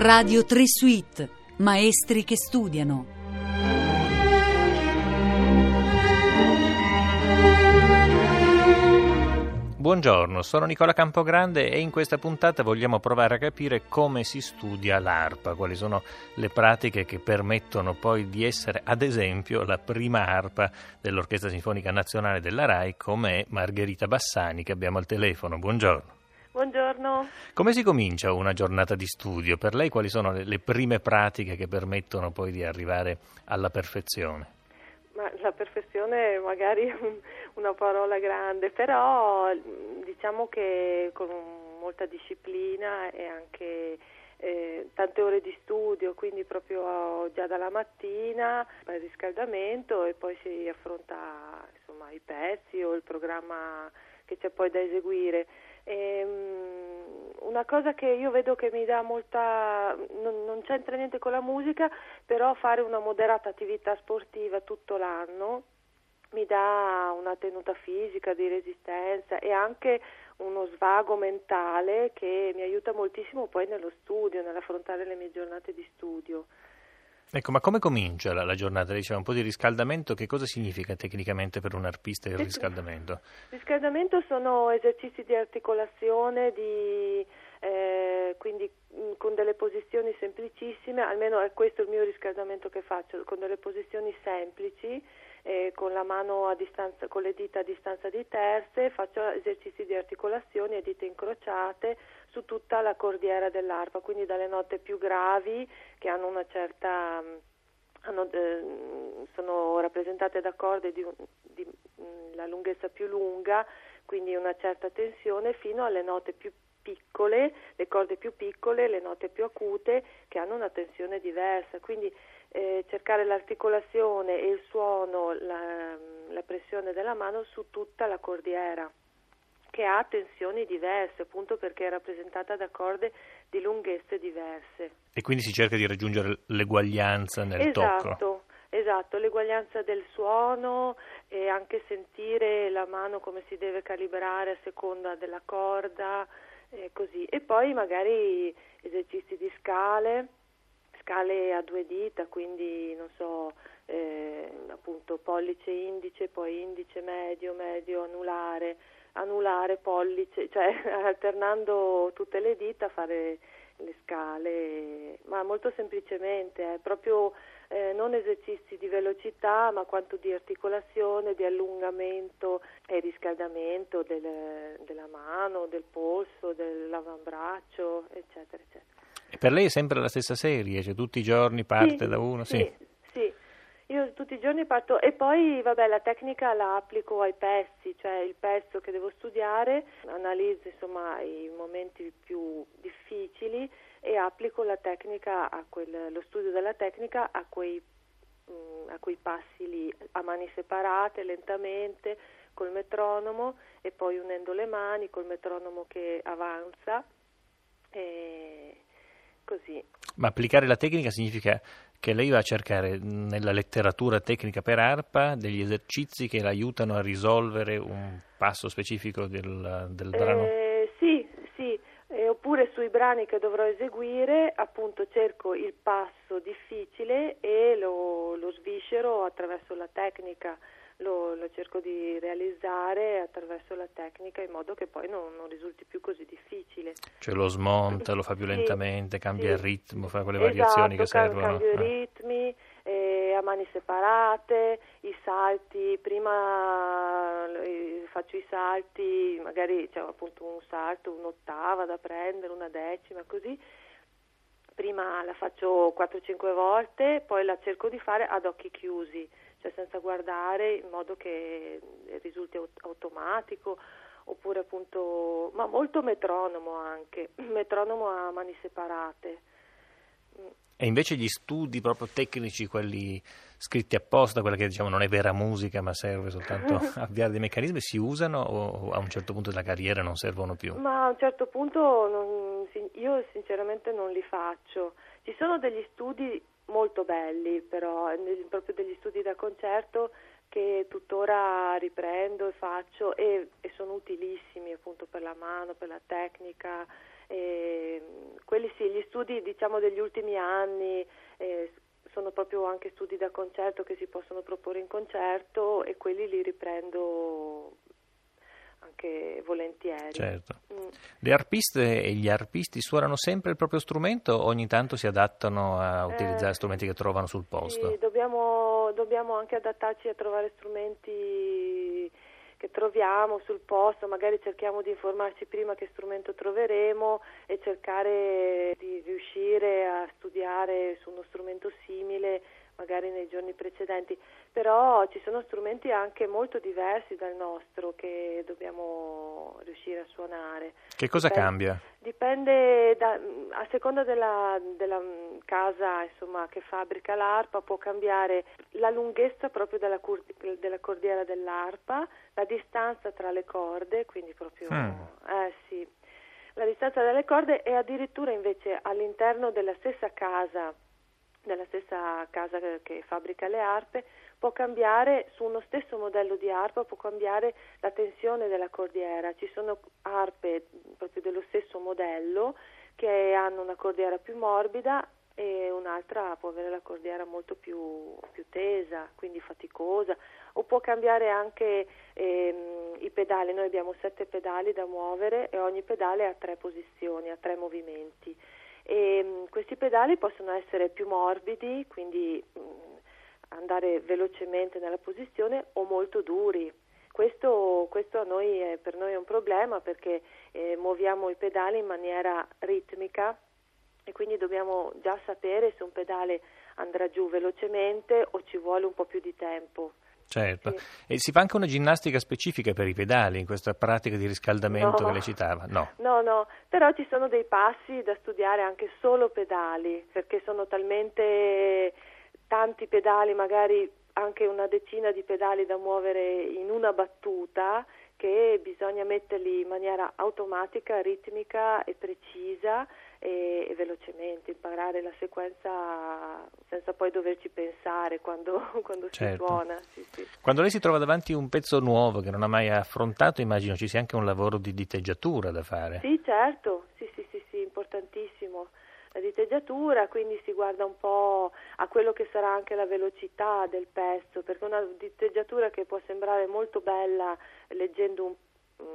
Radio 3 Suite, maestri che studiano. Buongiorno, sono Nicola Campogrande e in questa puntata vogliamo provare a capire come si studia l'arpa, quali sono le pratiche che permettono poi di essere, ad esempio, la prima arpa dell'Orchestra Sinfonica Nazionale della RAI, come Margherita Bassani che abbiamo al telefono. Buongiorno. Buongiorno. Come si comincia una giornata di studio? Per lei quali sono le, le prime pratiche che permettono poi di arrivare alla perfezione? Ma la perfezione è magari una parola grande, però diciamo che con molta disciplina e anche eh, tante ore di studio, quindi proprio già dalla mattina il riscaldamento e poi si affronta insomma, i pezzi o il programma che c'è poi da eseguire. E, um, una cosa che io vedo che mi dà molta, non, non, c'entra niente con la musica, però fare una moderata attività sportiva tutto l'anno mi dà una tenuta fisica di resistenza e anche uno svago mentale che mi aiuta moltissimo poi nello studio, nell'affrontare le mie giornate di studio. Ecco, ma come comincia la, la giornata? Diceva un po' di riscaldamento, che cosa significa tecnicamente per un arpista il riscaldamento? Il riscaldamento sono esercizi di articolazione, di, eh, quindi mh, con delle posizioni semplicissime, almeno è questo il mio riscaldamento che faccio, con delle posizioni semplici, eh, con la mano a distanza, con le dita a distanza di terze, faccio esercizi di articolazione a dita incrociate su tutta la cordiera dell'arpa, quindi dalle note più gravi che hanno una certa hanno, eh, sono rappresentate da corde di, di mh, la lunghezza più lunga, quindi una certa tensione, fino alle note più piccole, le corde più piccole, le note più acute che hanno una tensione diversa. Quindi eh, cercare l'articolazione e il suono, la, la pressione della mano su tutta la cordiera che ha tensioni diverse, appunto perché è rappresentata da corde di lunghezze diverse. E quindi si cerca di raggiungere l'eguaglianza nel esatto, tocco. Esatto, l'eguaglianza del suono e anche sentire la mano come si deve calibrare a seconda della corda e così. E poi magari esercizi di scale, scale a due dita, quindi non so, eh, appunto pollice, indice, poi indice, medio, medio, anulare, anulare, pollice, cioè alternando tutte le dita fare le scale, ma molto semplicemente, eh, proprio eh, non esercizi di velocità, ma quanto di articolazione, di allungamento e riscaldamento del, della mano, del polso, dell'avambraccio, eccetera, eccetera. E per lei è sempre la stessa serie, cioè tutti i giorni parte sì, da uno? Sì, sì, giorni parto e poi vabbè la tecnica la applico ai pezzi, cioè il pezzo che devo studiare, analizzo insomma i momenti più difficili e applico la tecnica quel, lo studio della tecnica a quei, mh, mm, a quei passi lì, a mani separate, lentamente, col metronomo e poi unendo le mani col metronomo che avanza. E così. Ma applicare la tecnica significa che lei va a cercare nella letteratura tecnica per arpa degli esercizi che l'aiutano a risolvere un passo specifico del, del brano? Eh, sì, sì, eh, oppure sui brani che dovrò eseguire appunto cerco il passo difficile e lo, lo sviscero attraverso la tecnica lo, lo, cerco di realizzare attraverso la tecnica in modo che poi non, non risulti più così difficile. Cioè lo smonta, lo fa più lentamente, cambia sì. il ritmo, fa quelle esatto, variazioni che servono. Cambio i eh. ritmi, eh, a mani separate, i salti, prima eh, faccio i salti, magari c'è appunto un salto, un'ottava da prendere, una decima, così prima la faccio 4-5 volte, poi la cerco di fare ad occhi chiusi cioè senza guardare in modo che risulti automatico oppure appunto, ma molto metronomo anche, metronomo a mani separate. E invece gli studi proprio tecnici, quelli scritti apposta, quella che diciamo non è vera musica ma serve soltanto a avviare dei meccanismi, si usano o a un certo punto della carriera non servono più? Ma a un certo punto non, io sinceramente non li faccio. Ci sono degli studi molto belli però, proprio degli studi da concerto che tuttora riprendo e faccio e, e, sono utilissimi appunto per la mano, per la tecnica. E, quelli sì, gli studi diciamo degli ultimi anni eh, sono proprio anche studi da concerto che si possono proporre in concerto e quelli li riprendo anche volentieri. Certo. Mm. Le arpiste e gli arpisti suonano sempre il proprio strumento o ogni tanto si adattano a utilizzare eh, strumenti che trovano sul posto? Sì, dobbiamo, dobbiamo anche adattarci a trovare strumenti che troviamo sul posto, magari cerchiamo di informarci prima che strumento troveremo e cercare di riuscire a studiare su uno strumento simile magari nei giorni precedenti, però ci sono strumenti anche molto diversi dal nostro che dobbiamo riuscire a suonare. Che cosa dipende, cambia? Dipende da, a seconda della, della casa insomma, che fabbrica l'arpa, può cambiare la lunghezza proprio della, della, cordiera dell'arpa, la distanza tra le corde, quindi proprio mm. eh, sì, la distanza delle corde e addirittura invece all'interno della stessa casa nella stessa casa che, fabbrica le arpe, può cambiare su uno stesso modello di arpa, può cambiare la tensione della cordiera. Ci sono arpe proprio dello stesso modello che hanno una cordiera più morbida e un'altra può avere la cordiera molto più, più tesa, quindi faticosa, o può cambiare anche ehm, i pedali. Noi abbiamo sette pedali da muovere e ogni pedale ha tre posizioni, ha tre movimenti e mm, questi pedali possono essere più morbidi, quindi mm, andare velocemente nella posizione o molto duri. Questo, questo noi è, per noi è un problema perché eh, muoviamo i pedali in maniera ritmica e quindi dobbiamo già sapere se un pedale andrà giù velocemente o ci vuole un po' più di tempo. Certo, sì. e si fa anche una ginnastica specifica per i pedali in questa pratica di riscaldamento no. che le citava? No. no, no, però ci sono dei passi da studiare anche solo pedali, perché sono talmente tanti pedali, magari anche una decina di pedali da muovere in una battuta, che bisogna metterli in maniera automatica, ritmica e precisa e, e, velocemente, imparare la sequenza senza poi doverci pensare quando, quando certo. si suona. Sì, sì. Quando lei si trova davanti a un pezzo nuovo che non ha mai affrontato, immagino ci sia anche un lavoro di diteggiatura da fare. Sì, certo, sì, sì, sì, sì importantissimo. La diteggiatura, quindi si guarda un po' a quello che sarà anche la velocità del pezzo, perché una diteggiatura che può sembrare molto bella leggendo un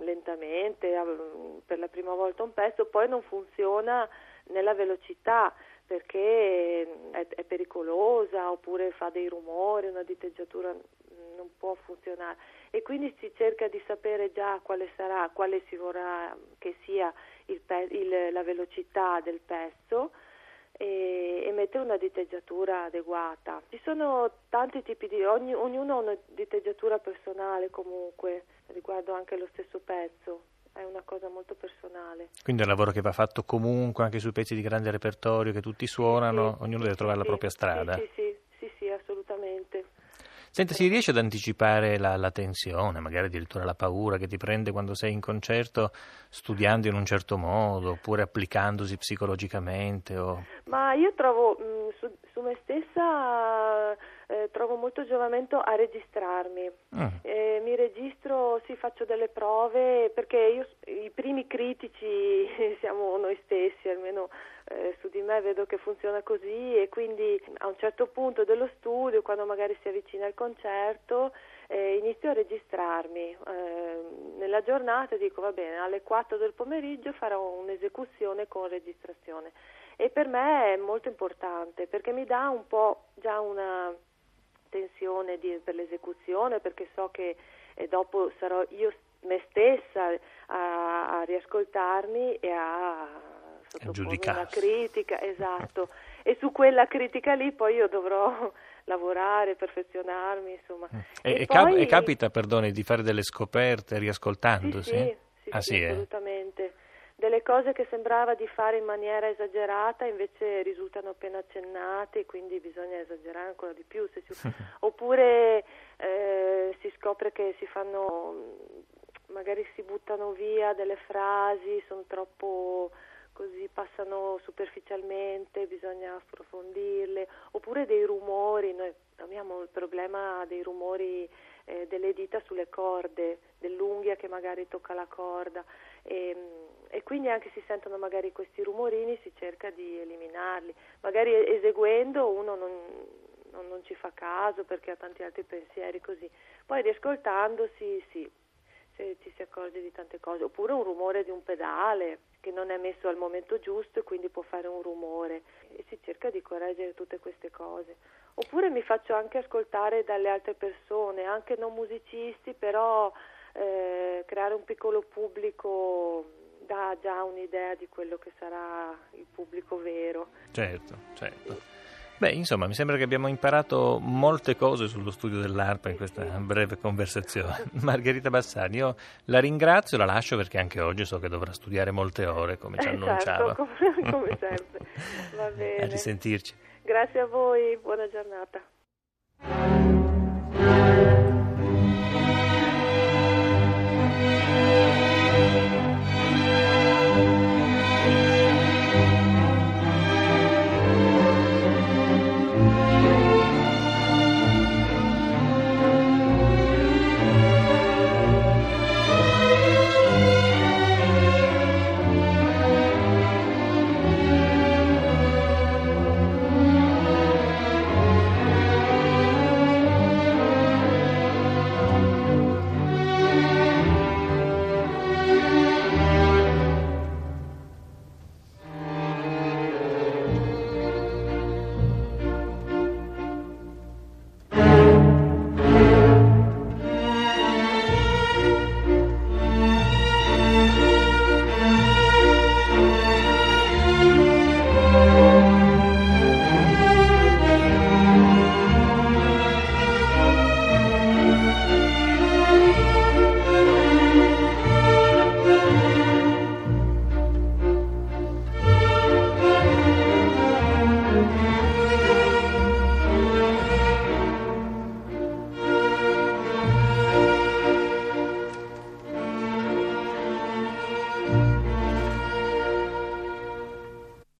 lentamente per la prima volta un pezzo, poi non funziona nella velocità perché è, è pericolosa oppure fa dei rumori, una diteggiatura non può funzionare. E quindi si cerca di sapere già quale sarà, quale si vorrà che sia il, il, la velocità del pezzo e, e mettere una diteggiatura adeguata. Ci sono tanti tipi di, ogni, ognuno ha una diteggiatura personale comunque riguardo anche lo stesso pezzo è una cosa molto personale. Quindi è un lavoro che va fatto comunque anche sui pezzi di grande repertorio che tutti suonano, sì, ognuno deve trovare sì, la propria strada. Sì, sì, sì, sì. Senta, si riesce ad anticipare la, la, tensione, magari addirittura la paura che ti prende quando sei in concerto studiando in un certo modo oppure applicandosi psicologicamente? O... Ma io trovo mh, mm, su, su, me stessa eh, trovo molto giovamento a registrarmi. Mm. Eh, mi registro, sì, faccio delle prove perché io, i primi critici siamo noi stessi, almeno eh, su di me vedo che funziona così e quindi a un certo punto dello studio, quando magari si avvicina il concerto, eh, inizio a registrarmi. Eh, nella giornata dico va bene, alle 4 del pomeriggio farò un'esecuzione con registrazione e per me è molto importante perché mi dà un po' già una tensione di, per l'esecuzione perché so che eh, dopo sarò io me stessa a, a riascoltarmi e a sottopormi una critica, esatto. e su quella critica lì poi io dovrò lavorare, perfezionarmi, insomma. Mm. E, e, poi... e, capita, perdoni, di fare delle scoperte riascoltandosi? Sì, sì, sì, ah, sì assolutamente. Delle cose che sembrava di fare in maniera esagerata invece risultano appena accennate, quindi bisogna esagerare ancora di più. Si... Oppure eh, si scopre che si fanno, magari si buttano via delle frasi, sono troppo così passano superficialmente, bisogna approfondirle, oppure dei rumori, noi abbiamo il problema dei rumori eh, delle dita sulle corde, dell'unghia che magari tocca la corda e, e quindi anche si sentono magari questi rumorini, si cerca di eliminarli. Magari eseguendo uno non, non, non ci fa caso perché ha tanti altri pensieri così. Poi riascoltandosi sì, se ci si accorge di tante cose. Oppure un rumore di un pedale che non è messo al momento giusto e quindi può fare un rumore e si cerca di correggere tutte queste cose. Oppure mi faccio anche ascoltare dalle altre persone, anche non musicisti, però eh, creare un piccolo pubblico dà già un'idea di quello che sarà il pubblico vero. Certo, certo. Beh, insomma, mi sembra che abbiamo imparato molte cose sullo studio dell'arpa in questa breve conversazione. Margherita Bassani, io la ringrazio, la lascio perché anche oggi so che dovrà studiare molte ore, come ci eh, annunciava. Certo, come, come sempre. Va bene. A risentirci. Grazie a voi, buona giornata.